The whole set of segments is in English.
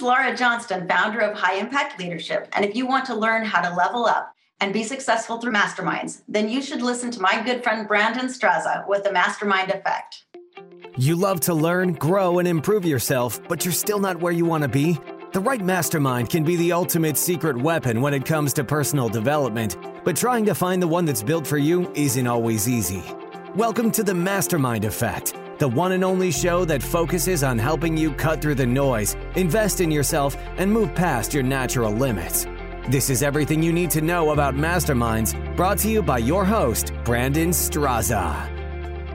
is Laura Johnston, founder of High Impact Leadership. And if you want to learn how to level up and be successful through masterminds, then you should listen to my good friend Brandon Straza with the Mastermind Effect. You love to learn, grow, and improve yourself, but you're still not where you want to be? The right mastermind can be the ultimate secret weapon when it comes to personal development, but trying to find the one that's built for you isn't always easy. Welcome to the Mastermind Effect, the one and only show that focuses on helping you cut through the noise, invest in yourself, and move past your natural limits. This is everything you need to know about masterminds, brought to you by your host, Brandon Straza.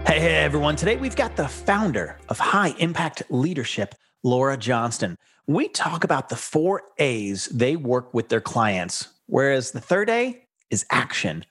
Hey, hey, everyone. Today we've got the founder of High Impact Leadership, Laura Johnston. We talk about the four A's they work with their clients, whereas the third A is action.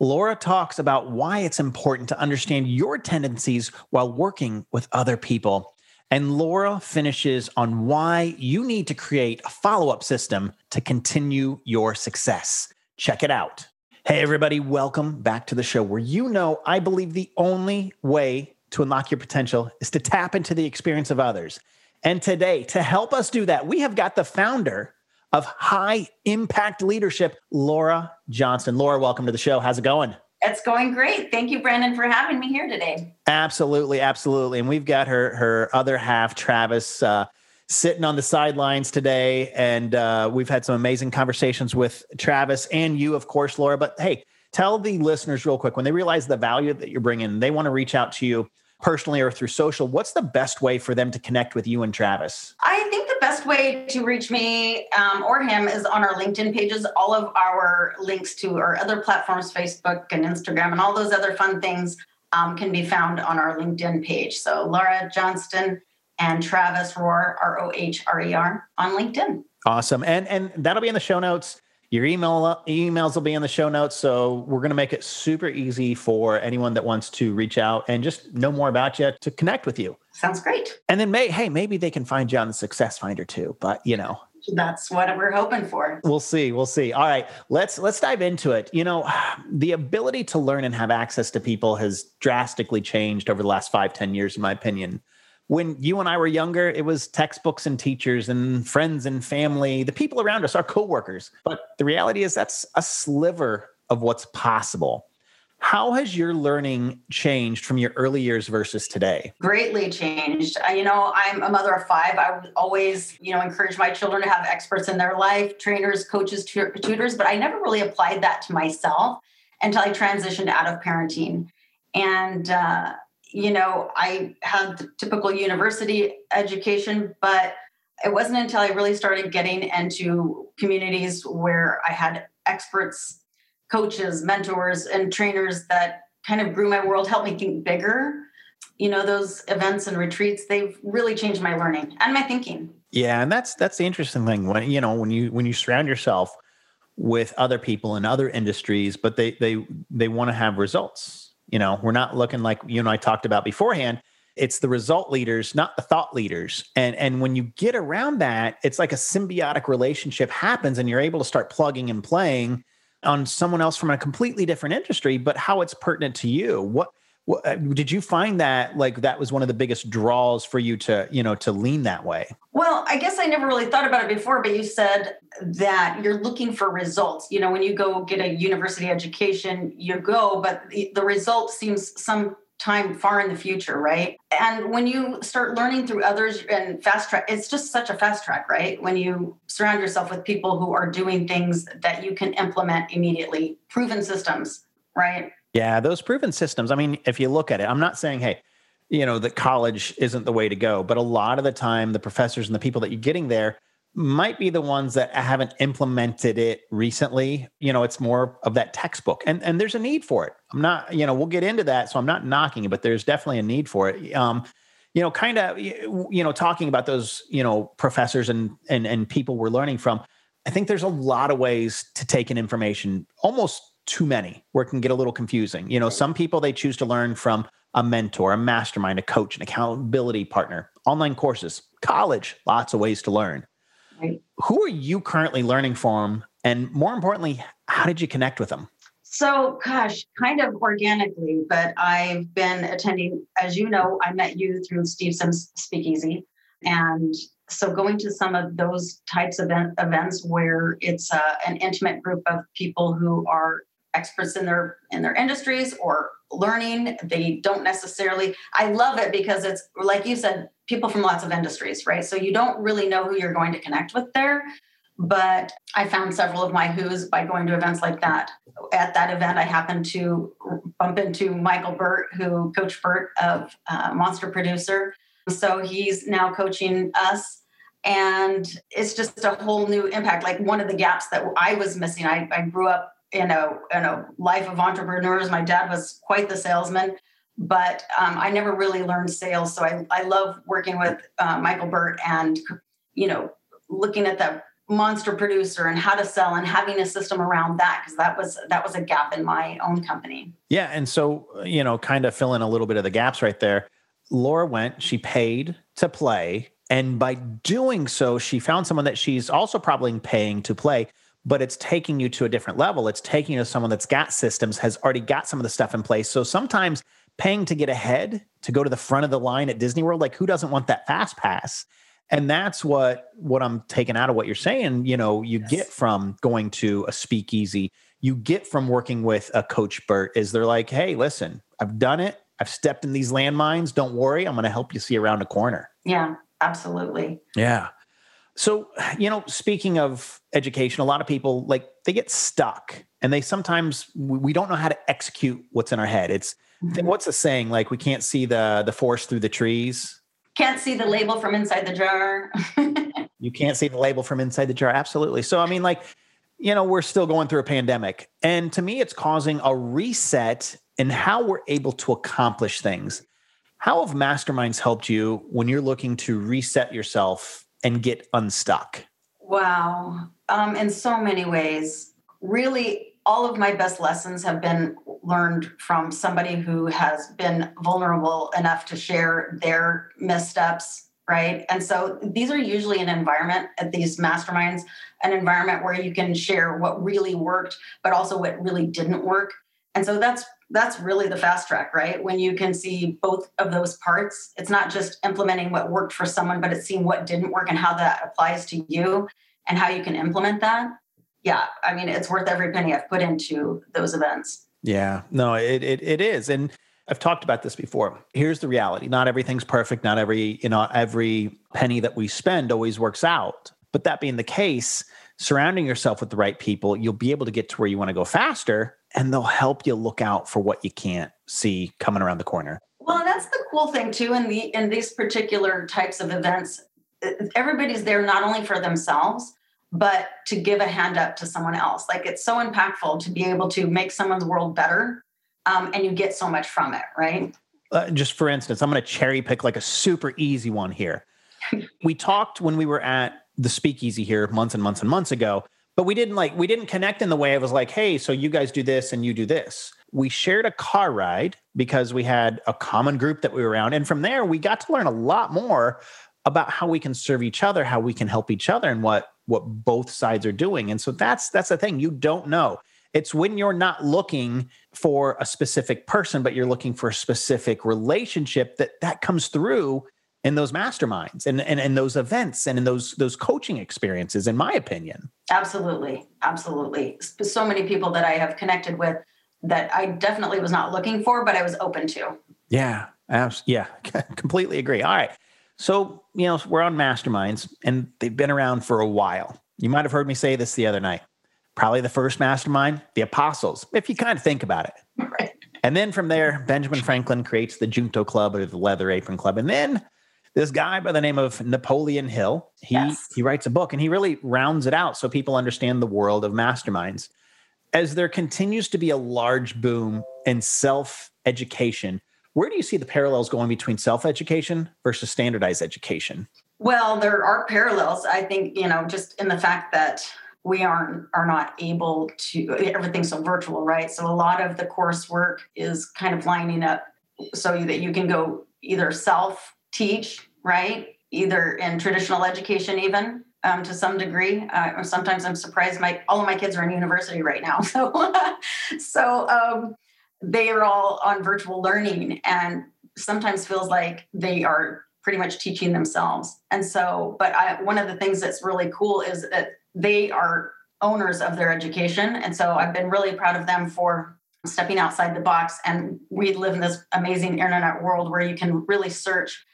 Laura talks about why it's important to understand your tendencies while working with other people. And Laura finishes on why you need to create a follow up system to continue your success. Check it out. Hey, everybody, welcome back to the show where you know I believe the only way to unlock your potential is to tap into the experience of others. And today, to help us do that, we have got the founder of High Impact Leadership, Laura Johnston. Laura, welcome to the show. How's it going? It's going great. Thank you, Brandon, for having me here today. Absolutely, absolutely. And we've got her her other half, Travis, uh, sitting on the sidelines today, and uh, we've had some amazing conversations with Travis and you, of course, Laura. But hey, tell the listeners real quick when they realize the value that you're bringing, they want to reach out to you personally or through social, what's the best way for them to connect with you and Travis? I think the best way to reach me um, or him is on our LinkedIn pages. All of our links to our other platforms, Facebook and Instagram, and all those other fun things um, can be found on our LinkedIn page. So Laura Johnston and Travis Rohrer, R O H R E R, on LinkedIn. Awesome, and and that'll be in the show notes. Your email emails will be in the show notes. So we're going to make it super easy for anyone that wants to reach out and just know more about you to connect with you. Sounds great. And then, may, hey, maybe they can find you on the Success Finder too. But you know, that's what we're hoping for. We'll see. We'll see. All right, let's let's dive into it. You know, the ability to learn and have access to people has drastically changed over the last five, ten years, in my opinion when you and I were younger, it was textbooks and teachers and friends and family, the people around us, our coworkers. But the reality is that's a sliver of what's possible. How has your learning changed from your early years versus today? Greatly changed. You know, I'm a mother of five. I would always, you know, encourage my children to have experts in their life, trainers, coaches, tutors, but I never really applied that to myself until I transitioned out of parenting. And uh, you know, I had typical university education, but it wasn't until I really started getting into communities where I had experts, coaches, mentors, and trainers that kind of grew my world, helped me think bigger. You know, those events and retreats, they've really changed my learning and my thinking. Yeah, and that's that's the interesting thing when you know when you when you surround yourself with other people in other industries, but they they they want to have results you know, we're not looking like you and I talked about beforehand. It's the result leaders, not the thought leaders. And and when you get around that, it's like a symbiotic relationship happens and you're able to start plugging and playing on someone else from a completely different industry, but how it's pertinent to you. What Uh, did you find that like that was one of the biggest draws for you to you know to lean that way? Well i guess i never really thought about it before but you said that you're looking for results. You know when you go get a university education you go but the, the result seems some time far in the future right? And when you start learning through others and fast track it's just such a fast track right? When you surround yourself with people who are doing things that you can implement immediately proven systems right yeah, those proven systems. I mean, if you look at it, I'm not saying, hey, you know, that college isn't the way to go, but a lot of the time, the professors and the people that you're getting there might be the ones that haven't implemented it recently. You know, it's more of that textbook, and and there's a need for it. I'm not, you know, we'll get into that, so I'm not knocking it, but there's definitely a need for it. Um, you know, kind of, you know, talking about those, you know, professors and and and people we're learning from. I think there's a lot of ways to take in information, almost too many where it can get a little confusing. You know, some people they choose to learn from a mentor, a mastermind, a coach, an accountability partner, online courses, college, lots of ways to learn. Right. Who are you currently learning from? And more importantly, how did you connect with them? So, gosh, kind of organically, but I've been attending, as you know, I met you through Steve Sims Speakeasy. And so going to some of those types of events where it's uh, an intimate group of people who are experts in their in their industries or learning they don't necessarily i love it because it's like you said people from lots of industries right? So you don't really know who you're going to connect with there. But i found several of my who's by going to events like that. At that event i happened to bump into michael burt who coached burt of uh, monster producer. So he's now coaching us. And it's just a whole new impact. Like one of the gaps that i was missing i, I grew up in a in a life of entrepreneurs. My dad was quite the salesman, but um, I never really learned sales. So I I love working with uh, Michael Burt and you know looking at the monster producer and how to sell and having a system around that because that was that was a gap in my own company. Yeah, and so you know, kind of fill in a little bit of the gaps right there. Laura went. She paid to play. And by doing so, she found someone that she's also probably paying to play but it's taking you to a different level. It's taking you to someone that's got systems, has already got some of the stuff in place. So sometimes paying to get ahead, to go to the front of the line at Disney World, like who doesn't want that fast pass? And that's what what I'm taking out of what you're saying. You know, you yes. get from going to a speakeasy, you get from working with a coach Burt is they're like, hey, listen, I've done it. I've stepped in these landmines. Don't worry, I'm going to help you see around the corner. Yeah, absolutely. Yeah. So, you know, speaking of education, a lot of people like they get stuck and they sometimes we don't know how to execute what's in our head. It's mm-hmm. what's the saying like we can't see the the forest through the trees. Can't see the label from inside the jar. you can't see the label from inside the jar. Absolutely. So, I mean, like, you know, we're still going through a pandemic. And to me, it's causing a reset in how we're able to accomplish things. How have masterminds helped you when you're looking to reset yourself and get unstuck? Wow. Um, in so many ways. Really, all of my best lessons have been learned from somebody who has been vulnerable enough to share their missteps, right? And so these are usually an environment at these masterminds, an environment where you can share what really worked, but also what really didn't work. And so that's that's really the fast track, right? When you can see both of those parts, it's not just implementing what worked for someone, but it's seeing what didn't work and how that applies to you and how you can implement that. Yeah, I mean, it's worth every penny I've put into those events. Yeah, no, it, it, it is. And I've talked about this before. Here's the reality. Not everything's perfect. Not every, you know, every penny that we spend always works out. But that being the case, surrounding yourself with the right people, you'll be able to get to where you want to go faster and they'll help you look out for what you can't see coming around the corner. Well, that's the cool thing too in the in these particular types of events. Everybody's there not only for themselves, but to give a hand up to someone else. Like it's so impactful to be able to make someone's world better, um, and you get so much from it, right? Uh, just for instance, I'm going to cherry pick like a super easy one here. we talked when we were at the speakeasy here months and months and months ago but we didn't like we didn't connect in the way it was like hey so you guys do this and you do this. We shared a car ride because we had a common group that we were around and from there we got to learn a lot more about how we can serve each other how we can help each other and what what both sides are doing. And so that's that's the thing you don't know. It's when you're not looking for a specific person but you're looking for a specific relationship that that comes through in those masterminds and, and, and those events and in those those coaching experiences in my opinion. Absolutely. Absolutely. So many people that i have connected with that i definitely was not looking for but i was open to. Yeah abs- yeah completely agree. All right. So you know we're on masterminds and they've been around for a while. You might have heard me say this the other night. Probably the first mastermind the apostles if you kind of think about it. Right. and then from there benjamin franklin creates the junto club or the leather apron club. And then this guy by the name of Napoleon Hill. He yes. he writes a book and he really rounds it out so people understand the world of masterminds. As there continues to be a large boom in self education, where do you see the parallels going between self education versus standardized education? Well, there are parallels. I think you know just in the fact that we aren't are not able to everything's so virtual, right? So a lot of the coursework is kind of lining up so that you can go either self teach right? Either in traditional education, even um, to some degree. Uh, sometimes I'm surprised. My all of my kids are in university right now, so so um, they are all on virtual learning, and sometimes feels like they are pretty much teaching themselves. And so, but I, one of the things that's really cool is that they are owners of their education. And so I've been really proud of them for stepping outside the box. And we live in this amazing internet world where you can really search.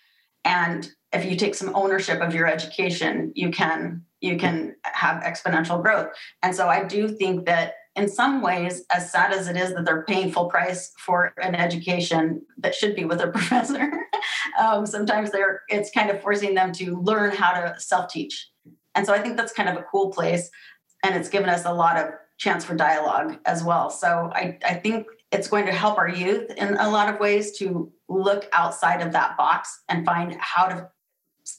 And if you take some ownership of your education, you can you can have exponential growth. And so I do think that in some ways, as sad as it is that they're paying full price for an education that should be with a professor, um, sometimes they're it's kind of forcing them to learn how to self-teach. And so I think that's kind of a cool place. And it's given us a lot of chance for dialogue as well. So I, I think it's going to help our youth in a lot of ways to look outside of that box and find how to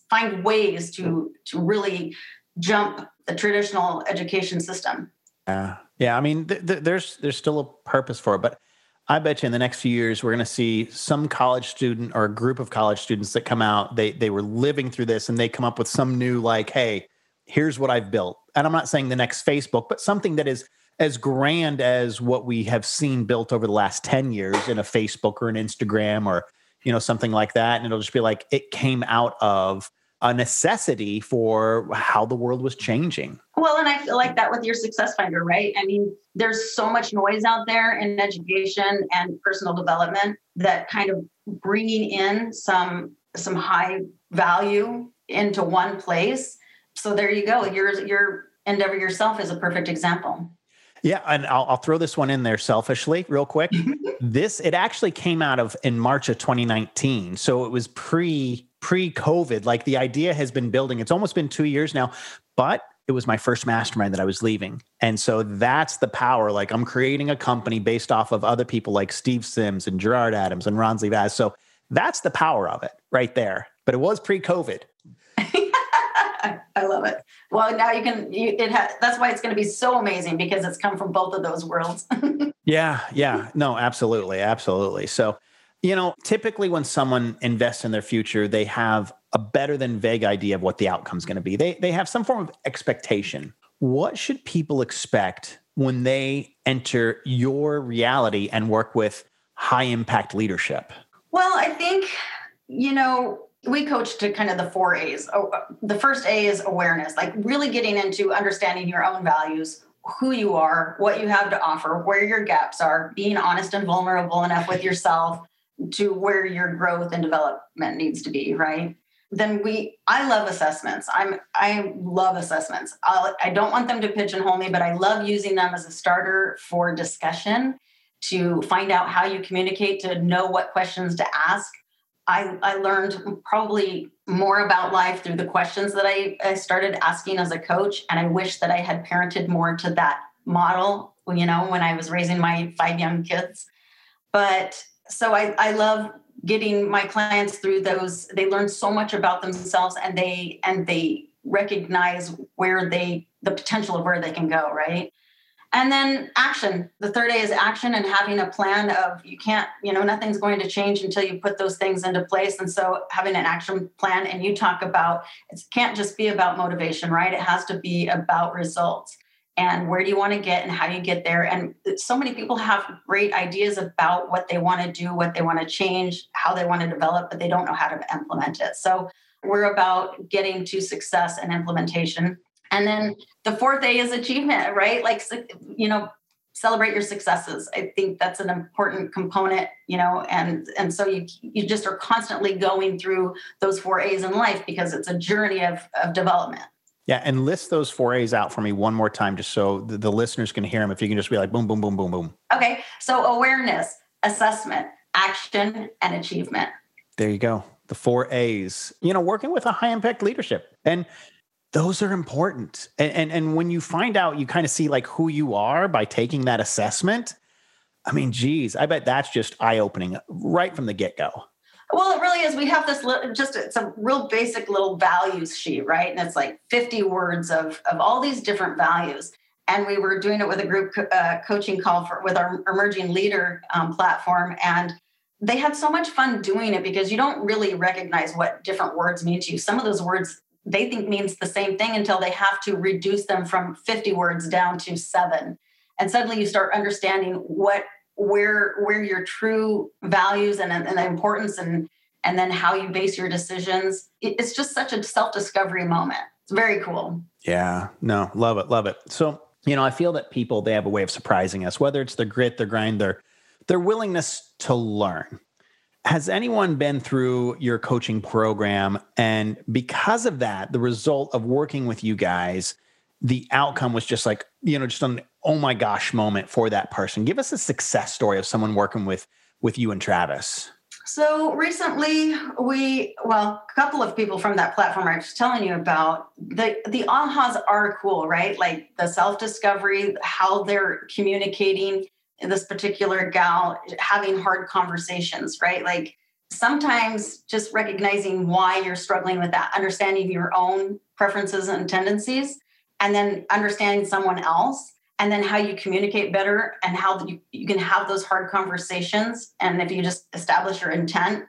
find ways to to really jump the traditional education system. Yeah, yeah. I mean, th- th- there's there's still a purpose for it, but I bet you in the next few years we're going to see some college student or a group of college students that come out. They they were living through this and they come up with some new like, hey, here's what I've built. And I'm not saying the next Facebook, but something that is as grand as what we have seen built over the last 10 years in a Facebook or an Instagram or you know something like that and it'll just be like it came out of a necessity for how the world was changing. Well, and I feel like that with your success finder, right? I mean, there's so much noise out there in education and personal development that kind of bringing in some some high value into one place. So there you go. Your your endeavor yourself is a perfect example. Yeah, and I'll, I'll, throw this one in there selfishly, real quick. Mm-hmm. this it actually came out of in March of 2019, so it was pre pre COVID. Like the idea has been building. It's almost been two years now, but it was my first mastermind that I was leaving, and so that's the power. Like I'm creating a company based off of other people like Steve Sims and Gerard Adams and Ronsley Vaz. So that's the power of it right there. But it was pre COVID. I love it. Well, now you can. You, it ha- that's why it's going to be so amazing because it's come from both of those worlds. yeah, yeah, no, absolutely, absolutely. So, you know, typically when someone invests in their future, they have a better than vague idea of what the outcome is going to be. They they have some form of expectation. What should people expect when they enter your reality and work with high impact leadership? Well, I think you know we coach to kind of the four A's. Oh, the first A is awareness, like really getting into understanding your own values, who you are, what you have to offer, where your gaps are, being honest and vulnerable enough with yourself to where your growth and development needs to be, right? Then we, I love assessments. I'm, I love assessments. I'll, I don't want them to pigeonhole me, but I love using them as a starter for discussion to find out how you communicate, to know what questions to ask I, I learned probably more about life through the questions that I, I started asking as a coach. And I wish that I had parented more to that model, you know, when I was raising my five young kids. But so I, I love getting my clients through those. They learn so much about themselves and they and they recognize where they the potential of where they can go, right? And then action. The third a is action and having a plan of you can't you know nothing's going to change until you put those things into place. And so having an action plan and you talk about it can't just be about motivation right? It has to be about results. And where do you want to get and how do you get there? And so many people have great ideas about what they want to do what they want to change how they want to develop but they don't know how to implement it. So we're about getting to success and implementation and then the fourth A is achievement, right? Like, you know, celebrate your successes. I think that's an important component, you know, and and so you you just are constantly going through those four A's in life because it's a journey of of development. Yeah, and list those four A's out for me one more time, just so the, the listeners can hear them. If you can just be like boom, boom, boom, boom, boom. Okay, so awareness, assessment, action, and achievement. There you go. The four A's. You know, working with a high impact leadership and those are important. And, and, and when you find out, you kind of see like who you are by taking that assessment. I mean, geez, I bet that's just eye opening right from the get go. Well, it really is. We have this little, just it's a real basic little values sheet, right? And it's like 50 words of, of all these different values. And we were doing it with a group uh, coaching call for with our emerging leader um, platform. And they had so much fun doing it because you don't really recognize what different words mean to you. Some of those words they think means the same thing until they have to reduce them from 50 words down to seven and suddenly you start understanding what where where your true values and, and the importance and and then how you base your decisions. It's just such a self discovery moment. It's very cool. Yeah, no, love it, love it. So, you know, I feel that people they have a way of surprising us, whether it's their grit, their grind, their their willingness to learn. Has anyone been through your coaching program and because of that, the result of working with you guys, the outcome was just like, you know, just an oh my gosh moment for that person. Give us a success story of someone working with with you and Travis. So recently, we well, a couple of people from that platform I was telling you about. The the ahas are cool, right? Like the self discovery, how they're communicating. This particular gal having hard conversations, right? Like sometimes just recognizing why you're struggling with that, understanding your own preferences and tendencies, and then understanding someone else and then how you communicate better and how you, you can have those hard conversations and if you just establish your intent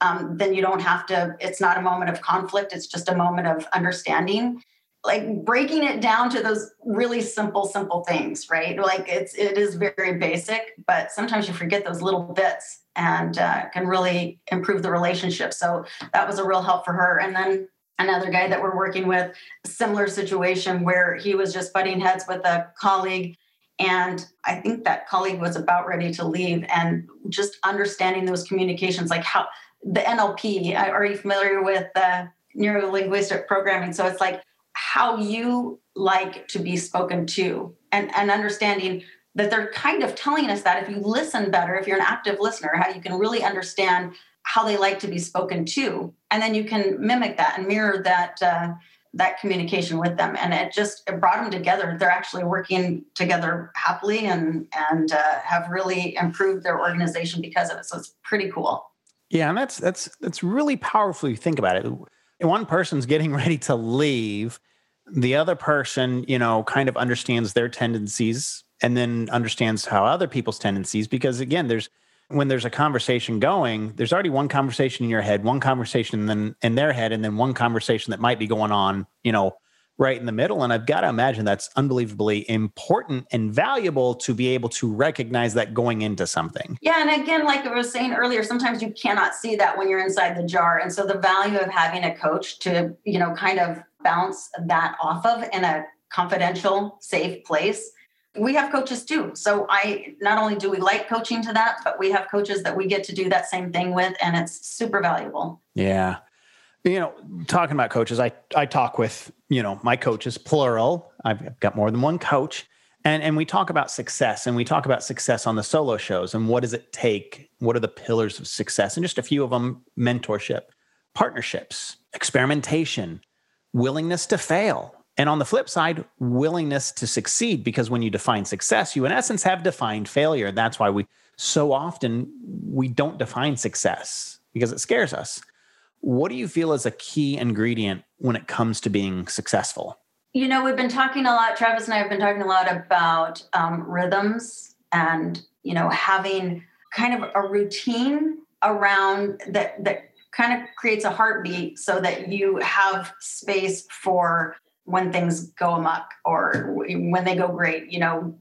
um, then you don't have to it's not a moment of conflict it's just a moment of understanding like breaking it down to those really simple simple things right like it's it is very basic but sometimes you forget those little bits and uh, can really improve the relationship so that was a real help for her and then another guy that we're working with, similar situation where he was just butting heads with a colleague. And I think that colleague was about ready to leave and just understanding those communications, like how the NLP, are you familiar with the neuro linguistic programming? So it's like how you like to be spoken to and, and understanding that they're kind of telling us that if you listen better, if you're an active listener, how you can really understand how they like to be spoken to. And then you can mimic that and mirror that uh, that communication with them. And it just it brought them together. They're actually working together happily and and uh, have really improved their organization because of it. So it's pretty cool. Yeah and that's that's that's really powerful you think about it one person's getting ready to leave the other person you know kind of understands their tendencies and then understands how other people's tendencies because again there's when there's a conversation going, there's already one conversation in your head, one conversation then in their head, and then one conversation that might be going on, you know, right in the middle. And I've got to imagine that's unbelievably important and valuable to be able to recognize that going into something. Yeah. And again, like I was saying earlier, sometimes you cannot see that when you're inside the jar. And so the value of having a coach to, you know, kind of bounce that off of in a confidential, safe place we have coaches too. So I not only do we like coaching to that, but we have coaches that we get to do that same thing with, and it's super valuable. Yeah. You know, talking about coaches, I I talk with, you know, my coaches, plural. I've got more than one coach. And and we talk about success and we talk about success on the solo shows and what does it take? What are the pillars of success? And just a few of them, mentorship, partnerships, experimentation, willingness to fail, and on the flip side, willingness to succeed, because when you define success, you in essence have defined failure. That's why we so often we don't define success because it scares us. What do you feel is a key ingredient when it comes to being successful? You know, we've been talking a lot, Travis and I have been talking a lot about um, rhythms and, you know, having kind of a routine around that, that kind of creates a heartbeat so that you have space for when things go amok or when they go great, you know,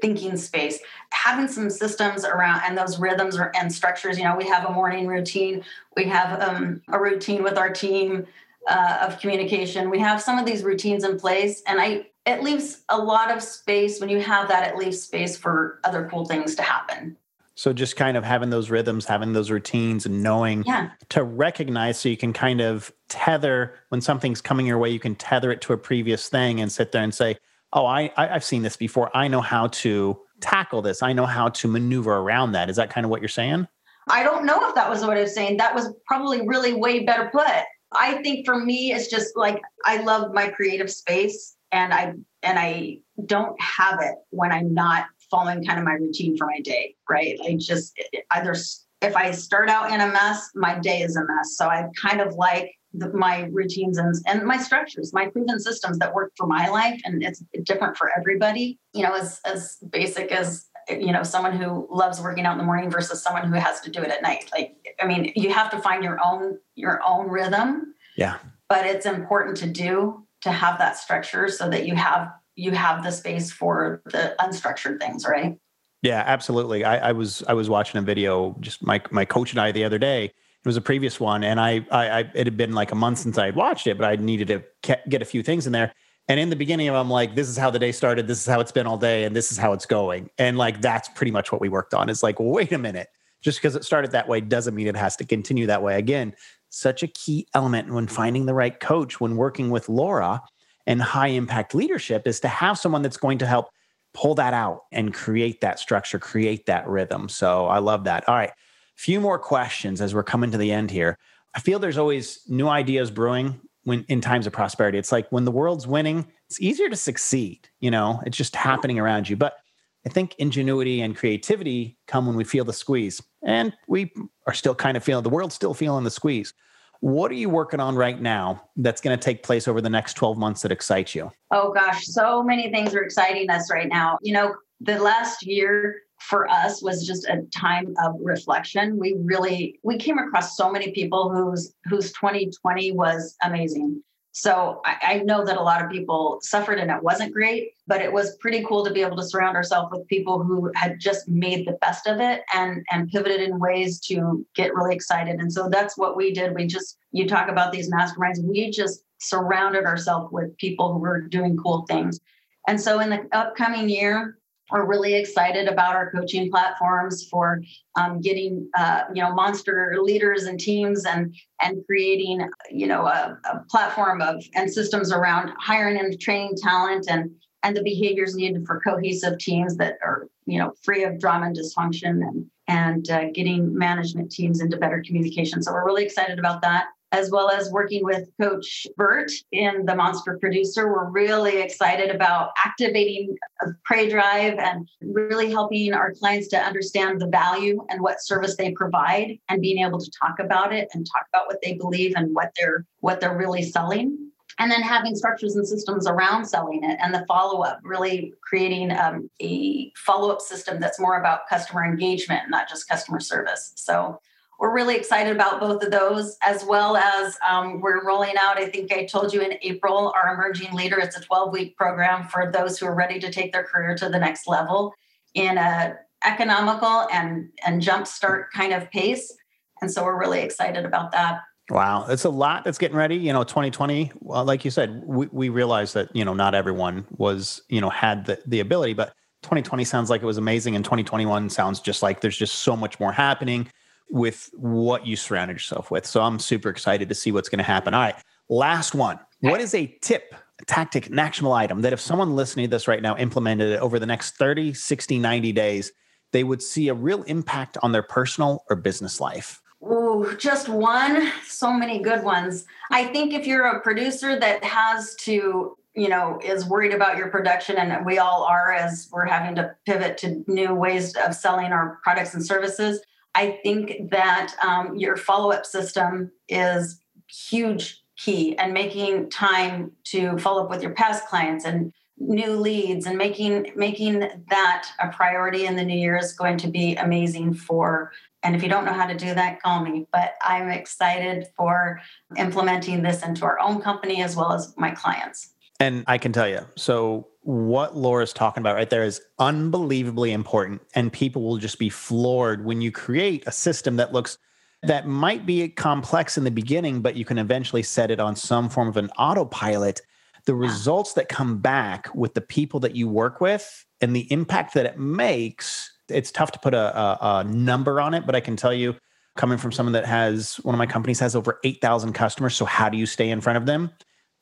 thinking space, having some systems around and those rhythms or, and structures. You know, we have a morning routine, we have um, a routine with our team uh, of communication. We have some of these routines in place, and I it leaves a lot of space when you have that. It leaves space for other cool things to happen. So just kind of having those rhythms, having those routines and knowing yeah. to recognize so you can kind of tether when something's coming your way, you can tether it to a previous thing and sit there and say, Oh, I, I have seen this before. I know how to tackle this. I know how to maneuver around that. Is that kind of what you're saying? I don't know if that was what I was saying. That was probably really way better put. I think for me, it's just like I love my creative space and I and I don't have it when I'm not following kind of my routine for my day, right? I just either if I start out in a mess, my day is a mess. So I kind of like the, my routines and, and my structures, my proven systems that work for my life, and it's different for everybody. You know, as as basic as you know, someone who loves working out in the morning versus someone who has to do it at night. Like, I mean, you have to find your own your own rhythm. Yeah. But it's important to do to have that structure so that you have you have the space for the unstructured things, right? Yeah, absolutely. I, I was I was watching a video, just my my coach and I the other day, It was a previous one, and I, I, I it had been like a month since I had watched it, but I needed to get a few things in there. And in the beginning I'm like, this is how the day started. This is how it's been all day, and this is how it's going. And like that's pretty much what we worked on. It's like, wait a minute, just because it started that way doesn't mean it has to continue that way. Again, such a key element when finding the right coach when working with Laura and high impact leadership is to have someone that's going to help pull that out and create that structure, create that rhythm. So I love that. All right, few more questions as we're coming to the end here. I feel there's always new ideas brewing when in times of prosperity. It's like when the world's winning, it's easier to succeed. You know, it's just happening around you. But I think ingenuity and creativity come when we feel the squeeze. And we are still kind of feeling the world's still feeling the squeeze. What are you working on right now that's going to take place over the next 12 months that excites you? Oh gosh, so many things are exciting us right now. You know, the last year for us was just a time of reflection. We really we came across so many people whose whose 2020 was amazing. So I, I, know that a lot of people suffered and it wasn't great, but it was pretty cool to be able to surround ourselves with people who had just made the best of it and and pivoted in ways to get really excited. And so that's what we did. We just you talk about these masterminds, we just surrounded ourselves with people who were doing cool things. And so in the upcoming year, we're really excited about our coaching platforms for um, getting uh, you know monster leaders and teams and and creating you know a, a, platform of and systems around hiring and training talent and and the behaviors needed for cohesive teams that are you know free of drama and dysfunction and and uh, getting management teams into better communication. So we're really excited about that as well as working with Coach Burt in the Monster Producer. We're really excited about activating a Prey Drive and really helping our clients to understand the value and what service they provide and being able to talk about it and talk about what they believe and what they're what they're really selling. And then having structures and systems around selling it and the follow up, really creating um, a follow up system that's more about customer engagement, not just customer service. So we're really excited about both of those, as well as um, we're rolling out. I think I told you in April, our Emerging Leader. It's a 12 week program for those who are ready to take their career to the next level in a economical and and jumpstart kind of pace. And so we're really excited about that. Wow, it's a lot that's getting ready. You know, 2020, well, like you said, we, we realized that, you know, not everyone was, you know, had the, the ability, but 2020 sounds like it was amazing. And 2021 sounds just like there's just so much more happening with what you surrounded yourself with. So I'm super excited to see what's going to happen. All right, last one. What is a tip, a tactic, an actionable item that if someone listening to this right now implemented it over the next 30, 60, 90 days, they would see a real impact on their personal or business life? Oh, just one. So many good ones. I think if you're a producer that has to, you know, is worried about your production, and we all are as we're having to pivot to new ways of selling our products and services, I think that um, your follow up system is huge key and making time to follow up with your past clients and new leads and making making that a priority in the new year is going to be amazing for and if you don't know how to do that call me. But i'm excited for implementing this into our own company as well as my clients and i can tell you so what Laura's talking about right there is unbelievably important. And people will just be floored when you create a system that looks that might be complex in the beginning, but you can eventually set it on some form of an autopilot. The results that come back with the people that you work with and the impact that it makes, it's tough to put a, a, a number on it, but I can tell you, coming from someone that has one of my companies has over 8,000 customers. So, how do you stay in front of them?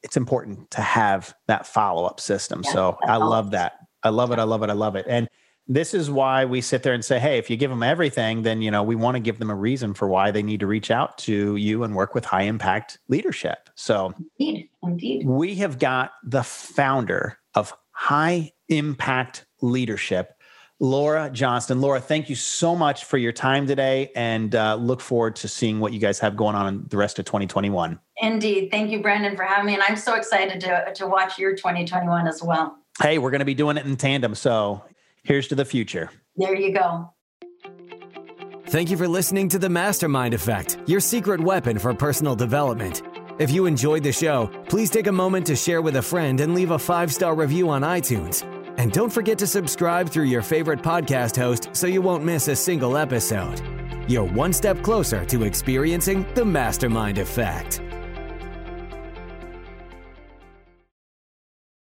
It's important to have that follow up system. Yeah, so I love that. I love it. I love it. I love it. And this is why we sit there and say, hey, if you give them everything, then you know we want to give them a reason for why they need to reach out to you and work with high impact leadership. So indeed, indeed. we have got the founder of high impact leadership Laura Johnston. Laura, thank you so much for your time today and uh, look forward to seeing what you guys have going on in the rest of 2021. Indeed. Thank you, Brandon, for having me. And I'm so excited to, to watch your 2021 as well. Hey, we're going to be doing it in tandem. So here's to the future. There you go. Thank you for listening to The Mastermind Effect, your secret weapon for personal development. If you enjoyed the show, please take a moment to share with a friend and leave a five star review on iTunes. And don't forget to subscribe through your favorite podcast host so you won't miss a single episode. you're one step closer to experiencing the mastermind effect.